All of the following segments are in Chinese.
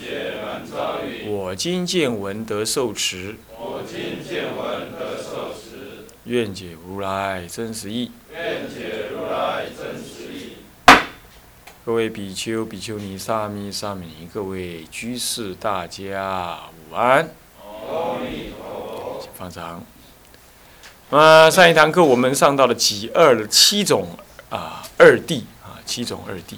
遇。我今见闻得受持，我今见闻得受持，愿解如来真实义。愿解如来真实义。各位比丘、比丘尼、沙弥、沙弥尼，各位居士，大家午安。阿弥陀佛。放长。那上一堂课我们上到了几二的七种啊二谛啊七种二谛。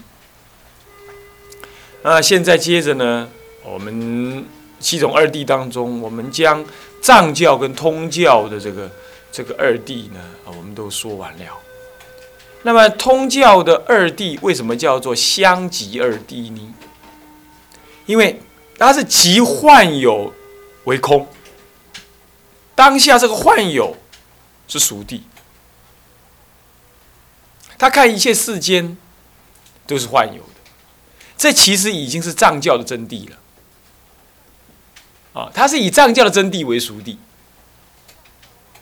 那现在接着呢，我们七种二谛当中，我们将藏教跟通教的这个这个二谛呢啊，我们都说完了。那么通教的二谛为什么叫做相即二谛呢？因为它是即幻有为空，当下这个幻有是熟谛，他看一切世间都是幻有的，这其实已经是藏教的真谛了。啊，他是以藏教的真谛为熟谛。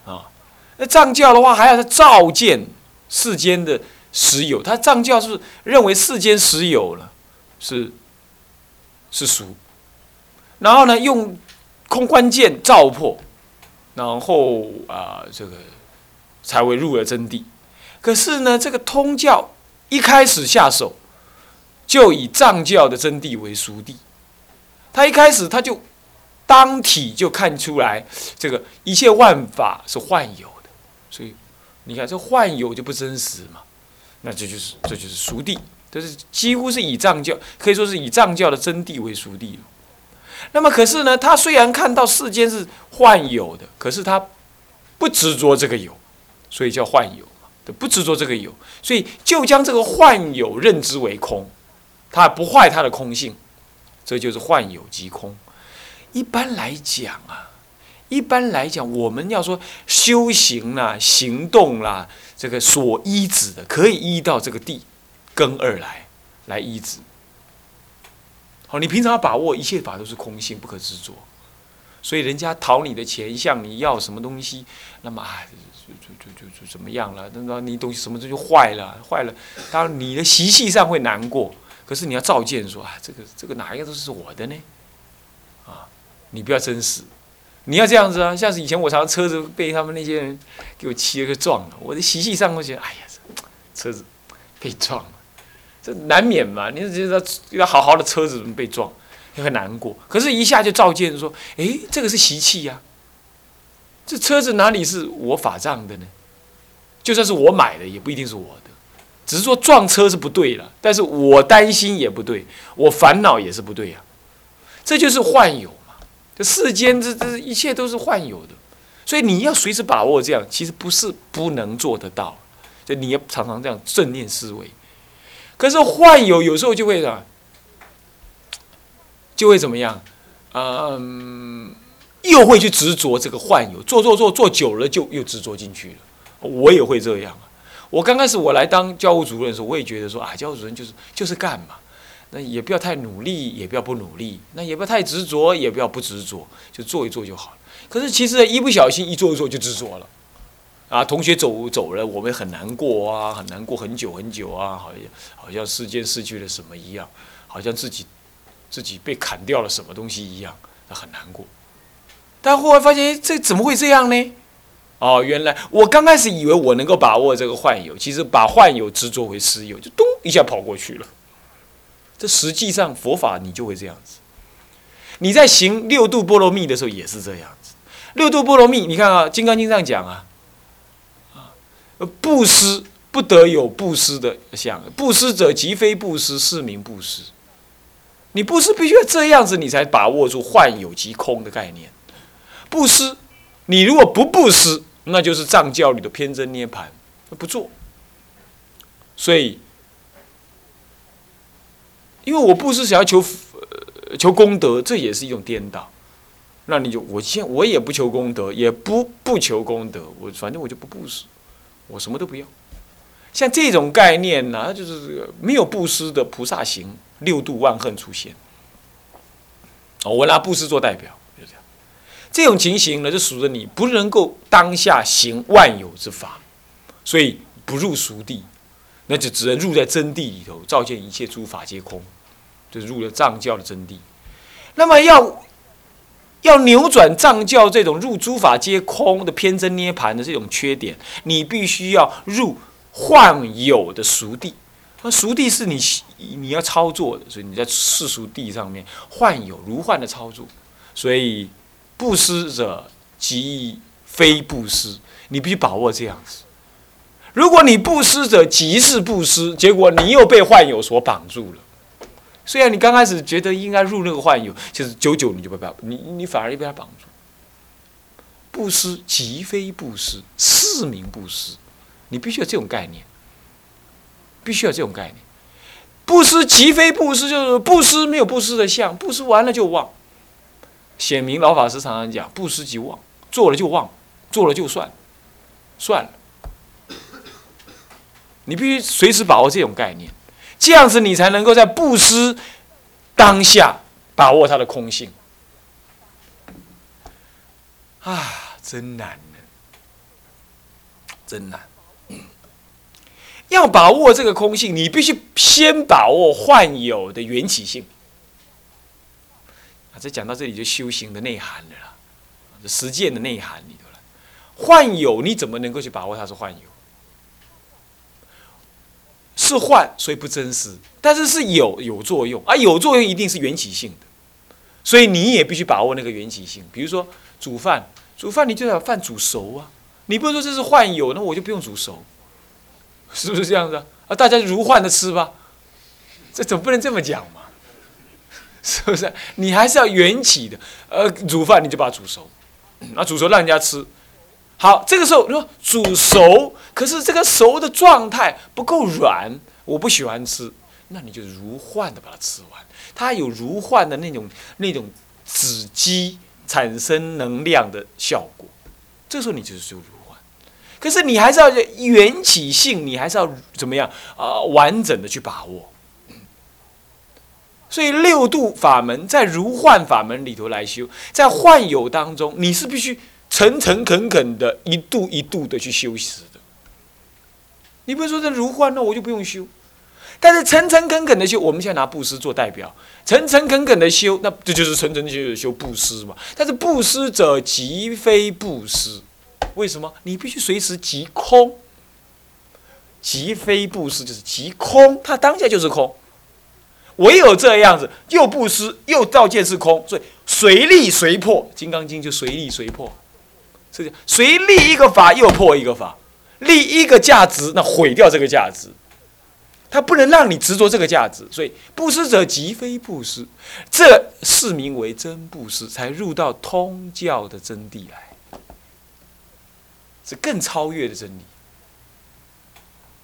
啊，那藏教的话还要是照见世间的实有，他藏教是认为世间实有了，是是熟，然后呢用空观见照破。然后啊，这个才会入了真谛。可是呢，这个通教一开始下手就以藏教的真谛为熟谛，他一开始他就当体就看出来，这个一切万法是幻有的。所以你看，这幻有就不真实嘛。那这就是这就是熟谛，这是几乎是以藏教可以说是以藏教的真谛为熟谛。那么可是呢，他虽然看到世间是幻有的，可是他不执着这个有，所以叫幻有嘛。不执着这个有，所以就将这个幻有认知为空，他不坏他的空性，这就是幻有即空。一般来讲啊，一般来讲，我们要说修行啦、行动啦，这个所依止的，可以依到这个地根二来来依止。好，你平常要把握一切法都是空性，不可执着。所以人家讨你的钱，向你要什么东西，那么啊，就就就就就怎么样了？那么你东西什么这就坏了，坏了。当然你的习气上会难过，可是你要照见说啊，这个这个哪一个都是我的呢？你不要真实，你要这样子啊。像是以前我常常车子被他们那些人给我骑了个撞了，我的习气上会觉得，哎呀，车子被撞了。这难免嘛？你觉得一个好好的车子被撞，也很难过。可是，一下就照见说：“哎，这个是习气呀。这车子哪里是我法杖的呢？就算是我买的，也不一定是我的。只是说撞车是不对了，但是我担心也不对，我烦恼也是不对呀。这就是幻有。这世间这这一切都是幻有的，所以你要随时把握这样。其实不是不能做得到，就你要常常这样正念思维。可是幻有有时候就会啊，就会怎么样？嗯，又会去执着这个幻有，做做做做久了就又执着进去了。我也会这样啊。我刚开始我来当教务主任的时候，我也觉得说啊，教务主任就是就是干嘛，那也不要太努力，也不要不努力，那也不要太执着，也不要不执着，就做一做就好了。可是其实一不小心一做一做就执着了。啊，同学走走了，我们很难过啊，很难过很久很久啊，好像好像世间失去了什么一样，好像自己自己被砍掉了什么东西一样，那很难过。但后来发现，这怎么会这样呢？哦，原来我刚开始以为我能够把握这个幻有，其实把幻有执着为实有，就咚一下跑过去了。这实际上佛法你就会这样子。你在行六度波罗蜜的时候也是这样子。六度波罗蜜，你看啊，《金刚经》上讲啊。啊布施不得有布施的相，布施者即非布施，是名布施。你布施必须要这样子，你才把握住幻有即空的概念。布施，你如果不布施，那就是藏教里的偏真涅盘，不做。所以，因为我布施想要求求功德，这也是一种颠倒。那你就我现我也不求功德，也不不求功德，我反正我就不布施，我什么都不要。像这种概念呢，就是没有布施的菩萨行，六度万恨出现。哦，我拿布施做代表，就这样。这种情形呢，就属于你不能够当下行万有之法，所以不入俗地，那就只能入在真谛里头，照见一切诸法皆空，就入了藏教的真谛。那么要要扭转藏教这种入诸法皆空的偏真涅盘的这种缺点，你必须要入。幻有的熟地，那熟地是你你要操作的，所以你在世俗地上面幻有如幻的操作，所以布施者即非布施，你必须把握这样子。如果你布施者即是布施，结果你又被幻有所绑住了。虽然你刚开始觉得应该入那个幻有，就是久久你就被绑，你你反而又被他绑住。布施即非布施，是名布施。你必须有这种概念，必须有这种概念。布施即非布施，就是布施没有布施的相，布施完了就忘。显明老法师常常讲，布施即忘，做了就忘，做了就算，算了。你必须随时把握这种概念，这样子你才能够在布施当下把握它的空性。啊，真难呢，真难。要把握这个空性，你必须先把握幻有的缘起性。啊，这讲到这里就修行的内涵了啦，实践的内涵里头了。幻有你怎么能够去把握它是幻有？是幻，所以不真实，但是是有有作用啊，有作用一定是缘起性的，所以你也必须把握那个缘起性。比如说煮饭，煮饭你就要饭煮熟啊，你不能说这是幻有，那我就不用煮熟。是不是这样子啊？大家如幻的吃吧，这总不能这么讲嘛？是不是？你还是要缘起的。呃，煮饭你就把它煮熟，啊，煮熟让人家吃。好，这个时候你说煮熟，可是这个熟的状态不够软，我不喜欢吃，那你就如幻的把它吃完。它有如幻的那种那种止积产生能量的效果，这时候你就是如幻。可是你还是要缘起性，你还是要怎么样啊？完整的去把握。所以六度法门在如幻法门里头来修，在幻有当中，你是必须诚诚恳恳的一度一度的去修持的。你不是说这如幻，那我就不用修。但是诚诚恳恳的修，我们现在拿布施做代表，诚诚恳恳的修，那这就是诚诚恳恳修布施嘛。但是布施者即非布施。为什么？你必须随时即空，即非布施，就是即空，它当下就是空。唯有这样子，又布施又照见是空，所以随力随破，《金刚经》就随力随破，是这样。随立一个法，又破一个法，立一个价值，那毁掉这个价值，他不能让你执着这个价值。所以布施者即非布施，这是名为真布施，才入到通教的真谛来。是更超越的真理，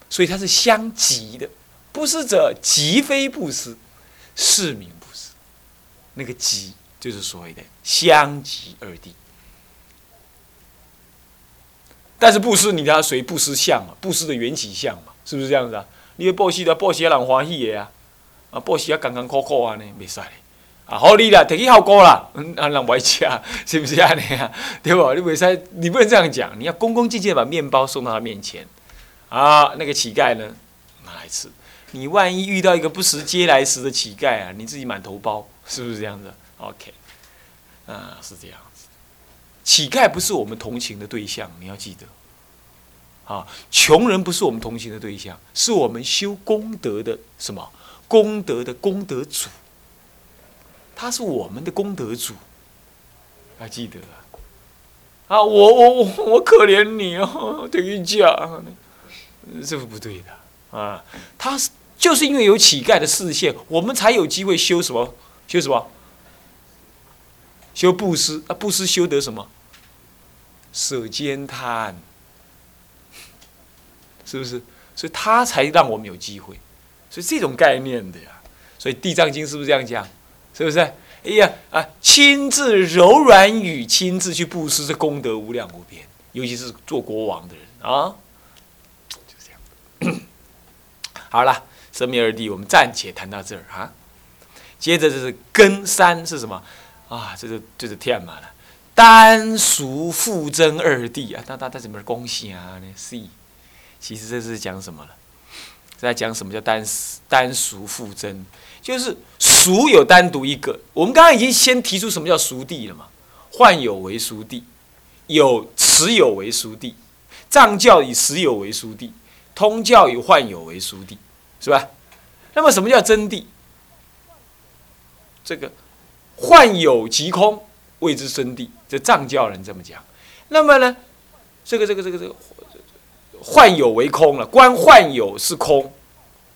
所以它是相即的。布施者即非布施，是名布施。那个即就是所谓的相即二谛。但是布施，你要随布施相嘛，布施的缘起相嘛，是不是这样子啊？你要布施的，布施让人欢喜的啊，啊，布施啊，干干苦苦啊呢，没使的。啊，好你啦，摕去效果啦，啊，人爱吃，是不是安尼啊？对不？你袂使，你不能这样讲，你要恭恭敬敬把面包送到他面前，啊，那个乞丐呢，拿来吃。你万一遇到一个不识嗟来食的乞丐啊，你自己满头包，是不是这样子？OK，啊，是这样。乞丐不是我们同情的对象，你要记得。啊，穷人不是我们同情的对象，是我们修功德的什么？功德的功德主。他是我们的功德主，还记得啊？我我我我可怜你哦，等于讲，这是不对的啊！他是就是因为有乞丐的视线，我们才有机会修什么？修什么？修布施啊！布施修得什么？舍兼贪，是不是？所以他才让我们有机会。所以这种概念的呀，所以《地藏经》是不是这样讲？是不是？哎呀啊，亲自柔软语，亲自去布施，这功德无量无边。尤其是做国王的人啊，就这样。好了，生灭二谛，我们暂且谈到这儿啊。接着就是根三是什么啊？这是就是天马了。单熟复增二谛啊，那那那怎么恭喜啊？呢？C，其实这是讲什么了？在讲什么叫单单熟复增？就是熟有单独一个。我们刚刚已经先提出什么叫熟谛了嘛？幻有为熟谛，有持有为熟谛，藏教以实有为熟谛，通教以幻有为熟谛，是吧？那么什么叫真谛？这个幻有即空，谓之真谛。这藏教人这么讲。那么呢，这个这个这个这个幻有为空了，观幻有是空，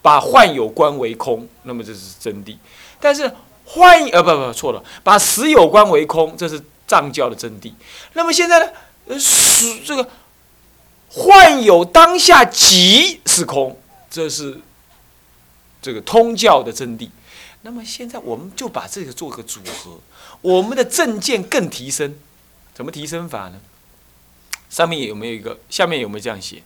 把幻有观为空，那么这是真谛。但是幻呃不不错了，把实有观为空，这是藏教的真谛。那么现在呢，实这个幻有当下即是空，这是这个通教的真谛。那么现在我们就把这个做个组合，我们的正见更提升，怎么提升法呢？上面有没有一个？下面有没有这样写？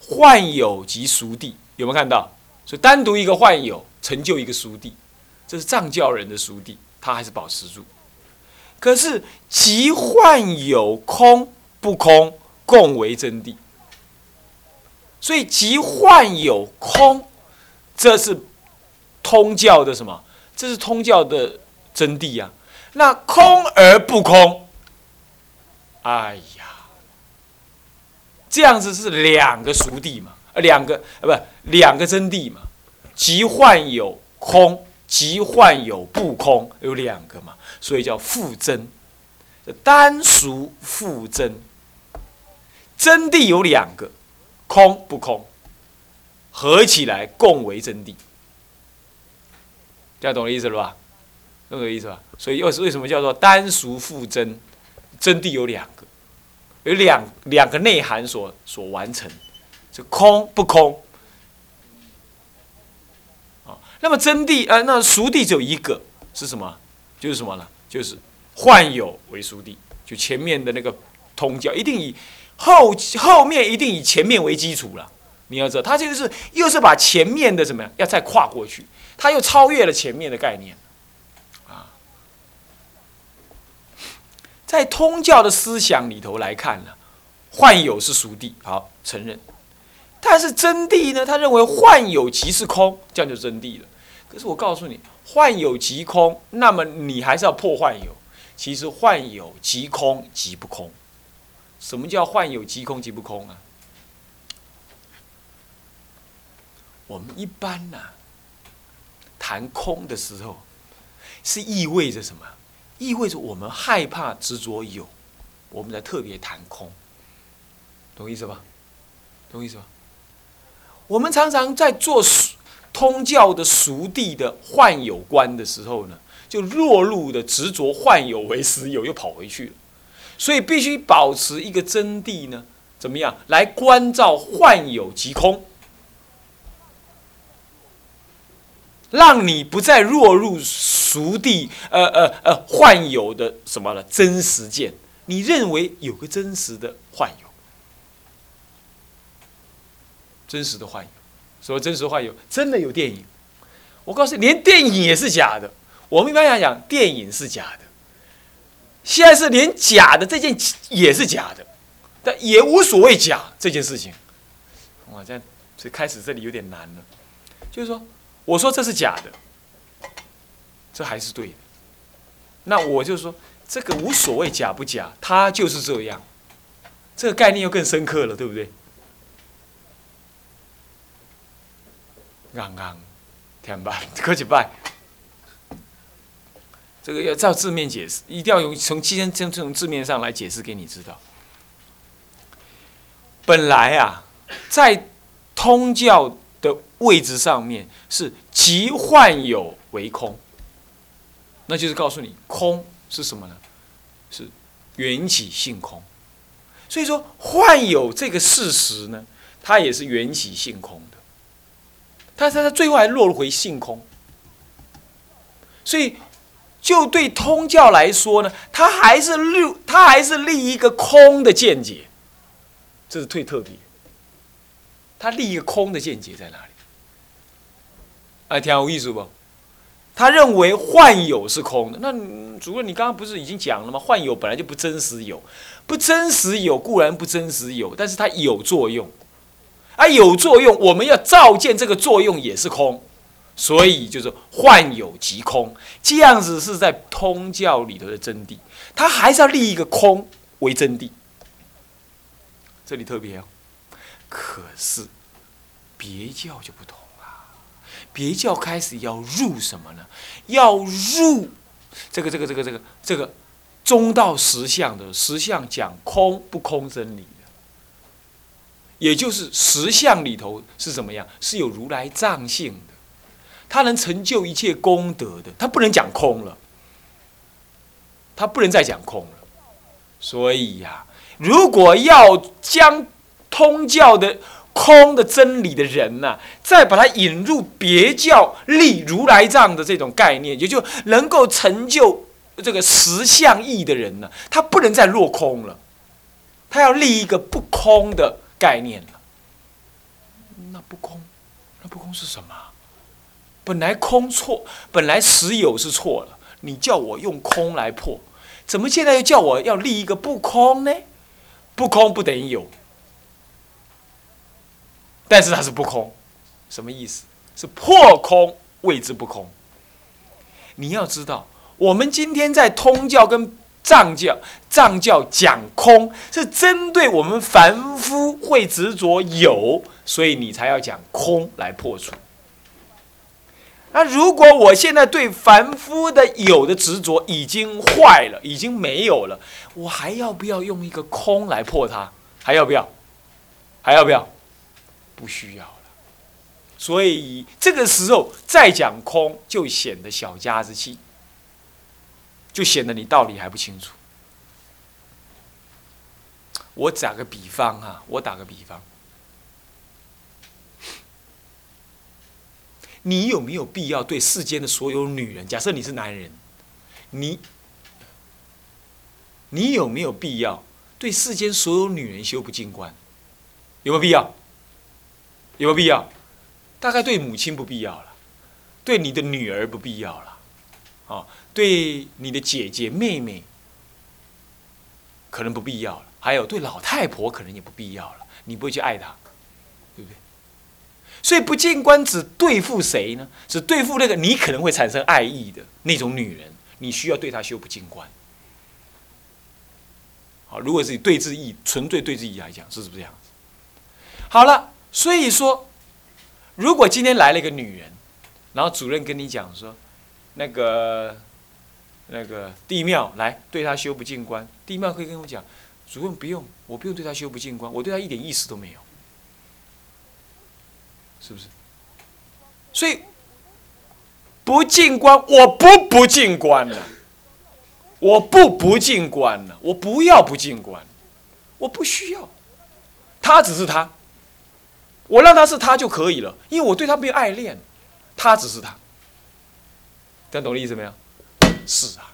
患有即熟地，有没有看到？所以单独一个患有成就一个熟地，这是藏教人的熟地，他还是保持住。可是即患有空不空共为真谛，所以即患有空，这是通教的什么？这是通教的真谛呀。那空而不空，哎呀，这样子是两个熟谛嘛？呃，两个呃，不，两个真谛嘛。即幻有空，即幻有不空，有两个嘛，所以叫复真。单熟复真，真谛有两个，空不空，合起来共为真谛。这样懂我意思了吧？懂我意思吧？所以又是为什么叫做单熟复真？真谛有两个，有两两个内涵所所完成，这空不空？啊，那么真谛呃，那熟谛只有一个是什么？就是什么呢？就是幻有为熟谛，就前面的那个通教一定以后后面一定以前面为基础了。你要知道，他这个是又是把前面的怎么样，要再跨过去。他又超越了前面的概念，啊，在通教的思想里头来看呢，幻有是熟谛，好承认，但是真谛呢，他认为幻有即是空，这样就真谛了。可是我告诉你，幻有即空，那么你还是要破幻有。其实幻有即空即不空，什么叫幻有即空即不空啊？我们一般呢？谈空的时候，是意味着什么？意味着我们害怕执着有，我们才特别谈空，懂意思吧？懂意思吧？我们常常在做通教的熟地的幻有观的时候呢，就落入的执着幻有为实有，又跑回去了。所以必须保持一个真谛呢，怎么样来关照幻有即空？让你不再落入俗地，呃呃呃，幻有的什么了真实见？你认为有个真实的幻有，真实的幻有，什么真实幻有？真的有电影？我告诉你，连电影也是假的。我们一般来讲，电影是假的，现在是连假的这件也是假的，但也无所谓假这件事情。哇，这样所以开始这里有点难了，就是说。我说这是假的，这还是对的。那我就说这个无所谓假不假，它就是这样。这个概念又更深刻了，对不对？刚刚，听吧，科几拜。这个要照字面解释，一定要用从今天从从字面上来解释给你知道。本来啊，在通教。的位置上面是即幻有为空，那就是告诉你空是什么呢？是缘起性空。所以说幻有这个事实呢，它也是缘起性空的。它它它最后还落回性空。所以就对通教来说呢，它还是立它还是立一个空的见解，这是最特别。他立一个空的见解在哪里？哎，挺有意思不？他认为幻有是空的。那主任，你刚刚不是已经讲了吗？幻有本来就不真实有，不真实有固然不真实有，但是它有作用。啊，有作用，我们要照见这个作用也是空，所以就是幻有即空，这样子是在通教里头的真谛。他还是要立一个空为真谛。这里特别哦，可是别教就不同了，别教开始要入什么呢？要入这个这个这个这个这个中道实相的实相讲空不空真理。也就是实相里头是怎么样？是有如来藏性的，它能成就一切功德的，它不能讲空了，它不能再讲空了。所以呀，如果要将通教的空的真理的人呐，再把它引入别教立如来藏的这种概念，也就能够成就这个实相义的人呢，他不能再落空了，他要立一个不空的。概念了，那不空，那不空是什么？本来空错，本来实有是错了。你叫我用空来破，怎么现在又叫我要立一个不空呢？不空不等于有，但是它是不空，什么意思？是破空谓之不空。你要知道，我们今天在通教跟。藏教，藏教讲空是针对我们凡夫会执着有，所以你才要讲空来破除。那如果我现在对凡夫的有的执着已经坏了，已经没有了，我还要不要用一个空来破它？还要不要？还要不要？不需要了。所以这个时候再讲空，就显得小家子气。就显得你道理还不清楚。我打个比方啊，我打个比方，你有没有必要对世间的所有女人？假设你是男人，你你有没有必要对世间所有女人修不净观？有没有必要？有没有必要？大概对母亲不必要了，对你的女儿不必要了，啊。对你的姐姐妹妹，可能不必要了；还有对老太婆，可能也不必要了。你不会去爱她，对不对？所以不进关只对付谁呢？只对付那个你可能会产生爱意的那种女人，你需要对她修不进关。好，如果是对自义，纯粹对自己来讲，是不是这样子？好了，所以说，如果今天来了一个女人，然后主任跟你讲说，那个。那个地庙来对她修不净观，地庙可以跟我讲，主任不用，我不用对她修不净观，我对她一点意思都没有，是不是？所以不净观，我不不净观了，我不不净观了，我不要不净观，我不需要，他只是他，我让他是他就可以了，因为我对他没有爱恋，他只是他，这样懂我意思没有？是啊，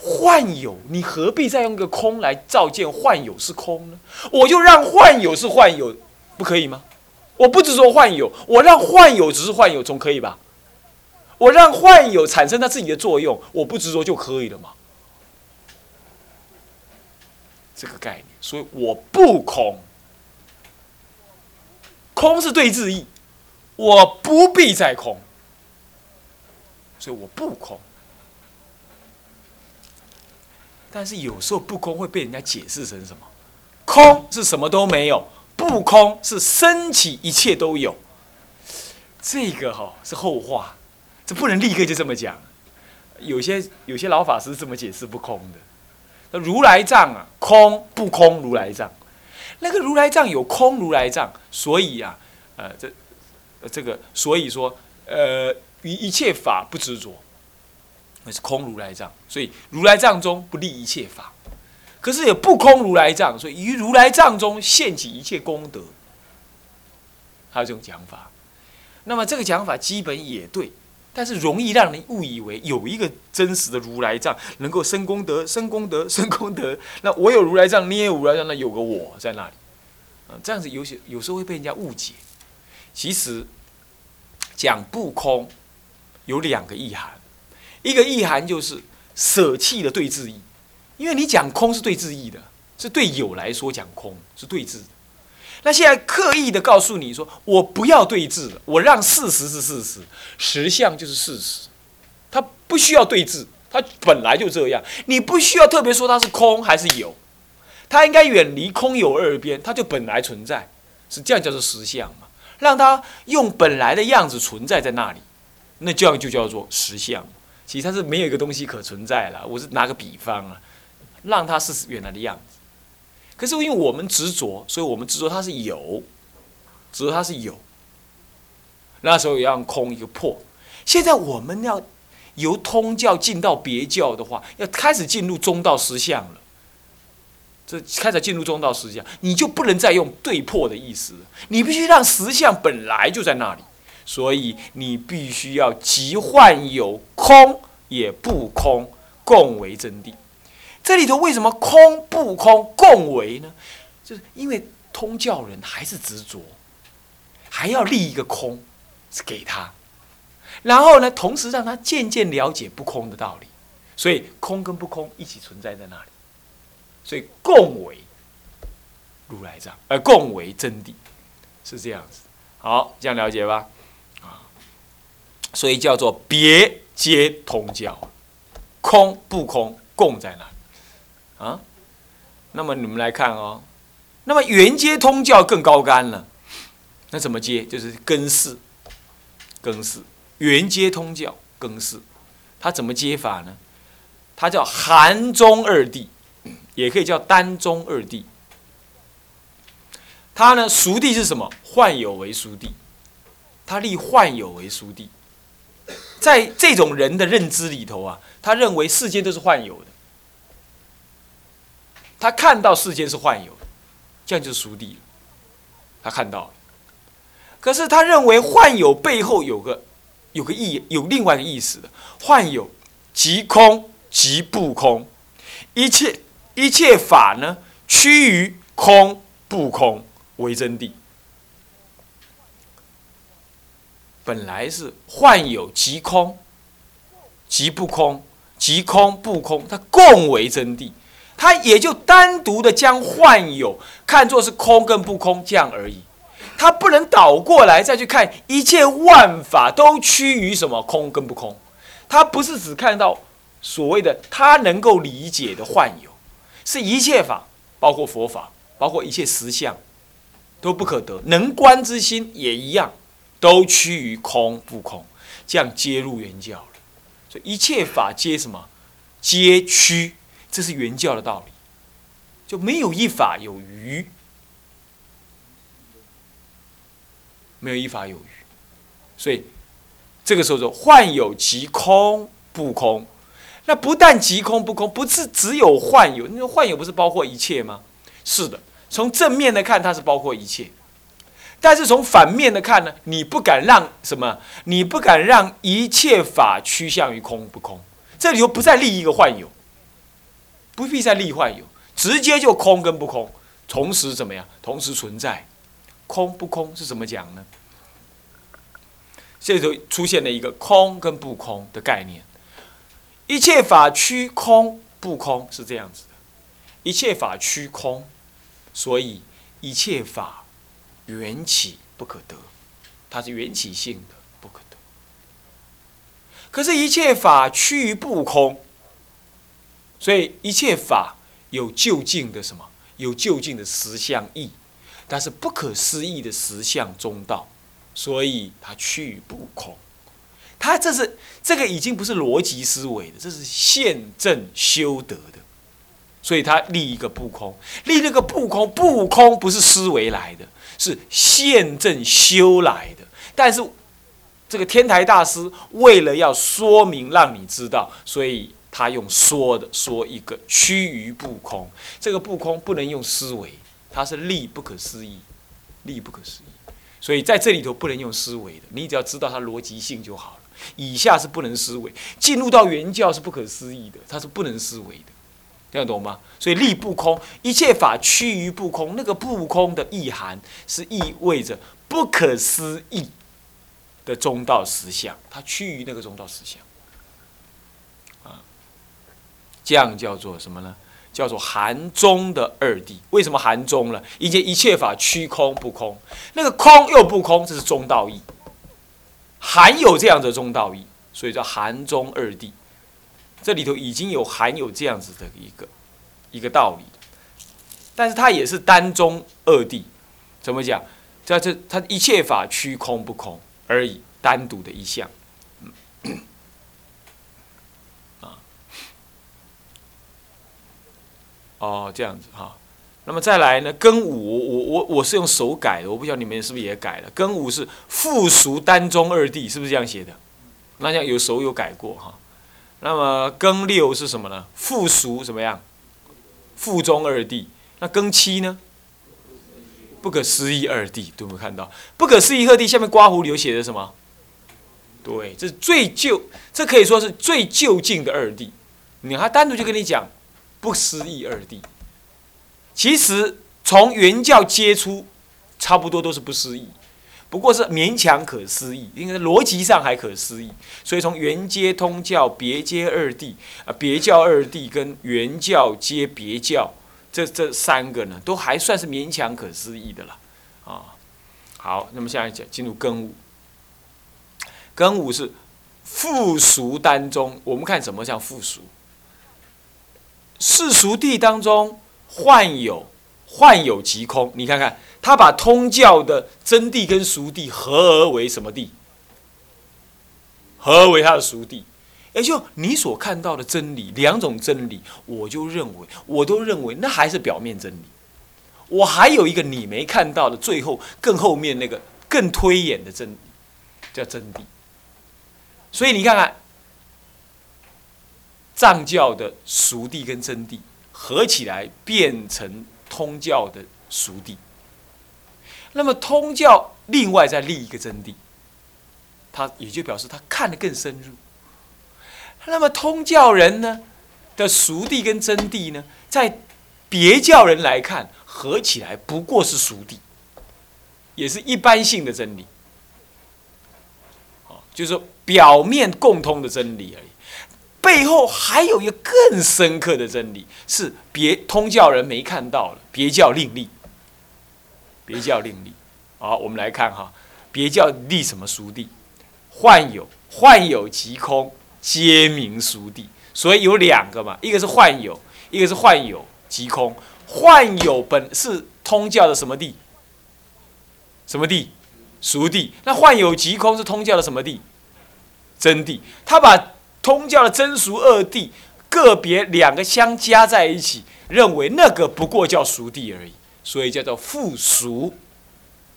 幻有，你何必再用一个空来照见幻有是空呢？我就让幻有是幻有，不可以吗？我不执着幻有，我让幻有只是幻有，总可以吧？我让幻有产生它自己的作用，我不执着就可以了嘛？这个概念，所以我不空，空是对字义，我不必再空，所以我不空。但是有时候不空会被人家解释成什么？空是什么都没有，不空是升起一切都有。这个哈是后话，这不能立刻就这么讲。有些有些老法师这么解释不空的。那如来藏啊，空不空如来藏，那个如来藏有空如来藏，所以啊，呃，这这个所以说，呃，于一切法不执着。那是空如来藏，所以如来藏中不立一切法，可是也不空如来藏，所以于如来藏中现起一切功德。还有这种讲法，那么这个讲法基本也对，但是容易让人误以为有一个真实的如来藏能够生功德、生功德、生功德。那我有如来藏，你也有如来藏，那有个我在那里，啊，这样子有些有时候会被人家误解。其实讲不空有两个意涵，一个意涵就是舍弃的对治意，因为你讲空是对治意的，是对有来说讲空是对治的。那现在刻意的告诉你说，我不要对峙了，我让事实是事实，实相就是事实，它不需要对峙，它本来就这样，你不需要特别说它是空还是有，它应该远离空有二边，它就本来存在，是这样叫做实相嘛？让它用本来的样子存在在那里，那这样就叫做实相。其实它是没有一个东西可存在了，我是拿个比方啊，让它是原来的样子。可是因为我们执着，所以我们执着它是有，执着它是有。那时候也让空一个破。现在我们要由通教进到别教的话，要开始进入中道实相了。这开始进入中道实相，你就不能再用对破的意思，你必须让实相本来就在那里。所以你必须要即幻有空也不空，共为真谛。这里头为什么空不空共为呢？就是因为通教人还是执着，还要立一个空，是给他，然后呢，同时让他渐渐了解不空的道理，所以空跟不空一起存在在那里，所以共为如来藏，而共为真谛，是这样子。好，这样了解吧？啊，所以叫做别皆通教，空不空共在那。啊，那么你们来看哦，那么圆接通教更高干了，那怎么接？就是根式，根式圆接通教根式，它怎么接法呢？它叫含中二谛，也可以叫单中二谛。它呢，熟地是什么？幻有为熟地，它立幻有为熟地，在这种人的认知里头啊，他认为世间都是幻有的。他看到世间是幻有，这样就是熟地了。他看到了，可是他认为幻有背后有个有个意，有另外一个意思的。幻有即空即不空，一切一切法呢趋于空不空为真谛。本来是幻有即空即不空，即空不空，它共为真谛。他也就单独的将幻有看作是空跟不空这样而已，他不能倒过来再去看一切万法都趋于什么空跟不空，他不是只看到所谓的他能够理解的幻有，是一切法，包括佛法，包括一切实相，都不可得，能观之心也一样，都趋于空不空，这样接入原教了，所以一切法皆什么，皆趋。这是原教的道理，就没有一法有余，没有一法有余，所以这个时候说幻有即空不空，那不但即空不空，不是只有幻有，那个幻有不是包括一切吗？是的，从正面的看，它是包括一切，但是从反面的看呢，你不敢让什么？你不敢让一切法趋向于空不空，这里头不再立一个幻有。不必再立幻有，直接就空跟不空，同时怎么样？同时存在，空不空是怎么讲呢？这里头出现了一个空跟不空的概念。一切法趋空不空是这样子的，一切法趋空，所以一切法缘起不可得，它是缘起性的不可得。可是，一切法趋于不空。所以一切法有究竟的什么？有究竟的实相义，但是不可思议的实相中道，所以它去不空。它这是这个已经不是逻辑思维的，这是现证修得的。所以它立一个不空，立那个不空，不空不是思维来的，是现证修来的。但是这个天台大师为了要说明，让你知道，所以。他用说的说一个趋于不空，这个不空不能用思维，它是力不可思议，力不可思议，所以在这里头不能用思维的，你只要知道它逻辑性就好了。以下是不能思维，进入到原教是不可思议的，它是不能思维的，这样懂吗？所以力不空，一切法趋于不空，那个不空的意涵是意味着不可思议的中道实相，它趋于那个中道实相，啊，这样叫做什么呢？叫做含中的二谛。为什么含中了？因为一切法虚空不空，那个空又不空，这是中道义。含有这样的中道义，所以叫含中二谛。这里头已经有含有这样子的一个一个道理，但是它也是单中二谛。怎么讲？在这它一切法虚空不空而已，单独的一项。啊，哦，这样子哈。那么再来呢？庚午，我我我是用手改的，我不晓得你们是不是也改了。庚午是复熟单中二谛，是不是这样写的？那像有手有改过哈。那么庚六是什么呢？复熟怎么样？复中二谛。那庚七呢？不可思议二谛，有没有看到？不可思议二谛下面刮胡里写的什么？对，这是最旧，这可以说是最就近的二谛。你还单独就跟你讲不思议二谛。其实从原教接出，差不多都是不思议，不过是勉强可思议，因为逻辑上还可思议。所以从原接通教、别接二谛啊，别教二谛跟原教接别教，这这三个呢，都还算是勉强可思议的了啊。好，那么现在讲进入庚午，庚午是复俗当中，我们看什么叫复俗？世俗谛当中。幻有，幻有即空。你看看，他把通教的真谛跟俗谛合而为什么地？合而为他的俗谛，也就你所看到的真理，两种真理，我就认为，我都认为那还是表面真理。我还有一个你没看到的，最后更后面那个更推演的真理，叫真谛。所以你看看，藏教的俗谛跟真谛。合起来变成通教的熟谛，那么通教另外再立一个真谛，他也就表示他看得更深入。那么通教人呢的熟谛跟真谛呢，在别教人来看合起来不过是熟谛，也是一般性的真理，就是说表面共通的真理而已。背后还有一个更深刻的真理，是别通教人没看到的，别教另立。别教另立。好，我们来看哈，别教立什么书地？幻有，幻有即空，皆名书地。所以有两个嘛，一个是幻有，一个是幻有即空。幻有本是通教的什么地？什么地？熟地。那幻有即空是通教的什么地？真谛。他把通教的真俗二谛，个别两个相加在一起，认为那个不过叫俗谛而已，所以叫做复俗，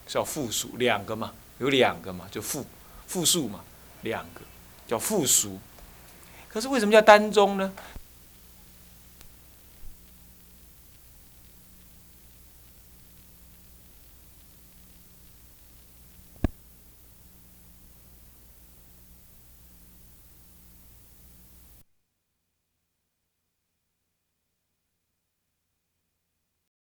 叫复俗两个嘛，有两个嘛，就复复数嘛，两个叫复俗。可是为什么叫单宗呢？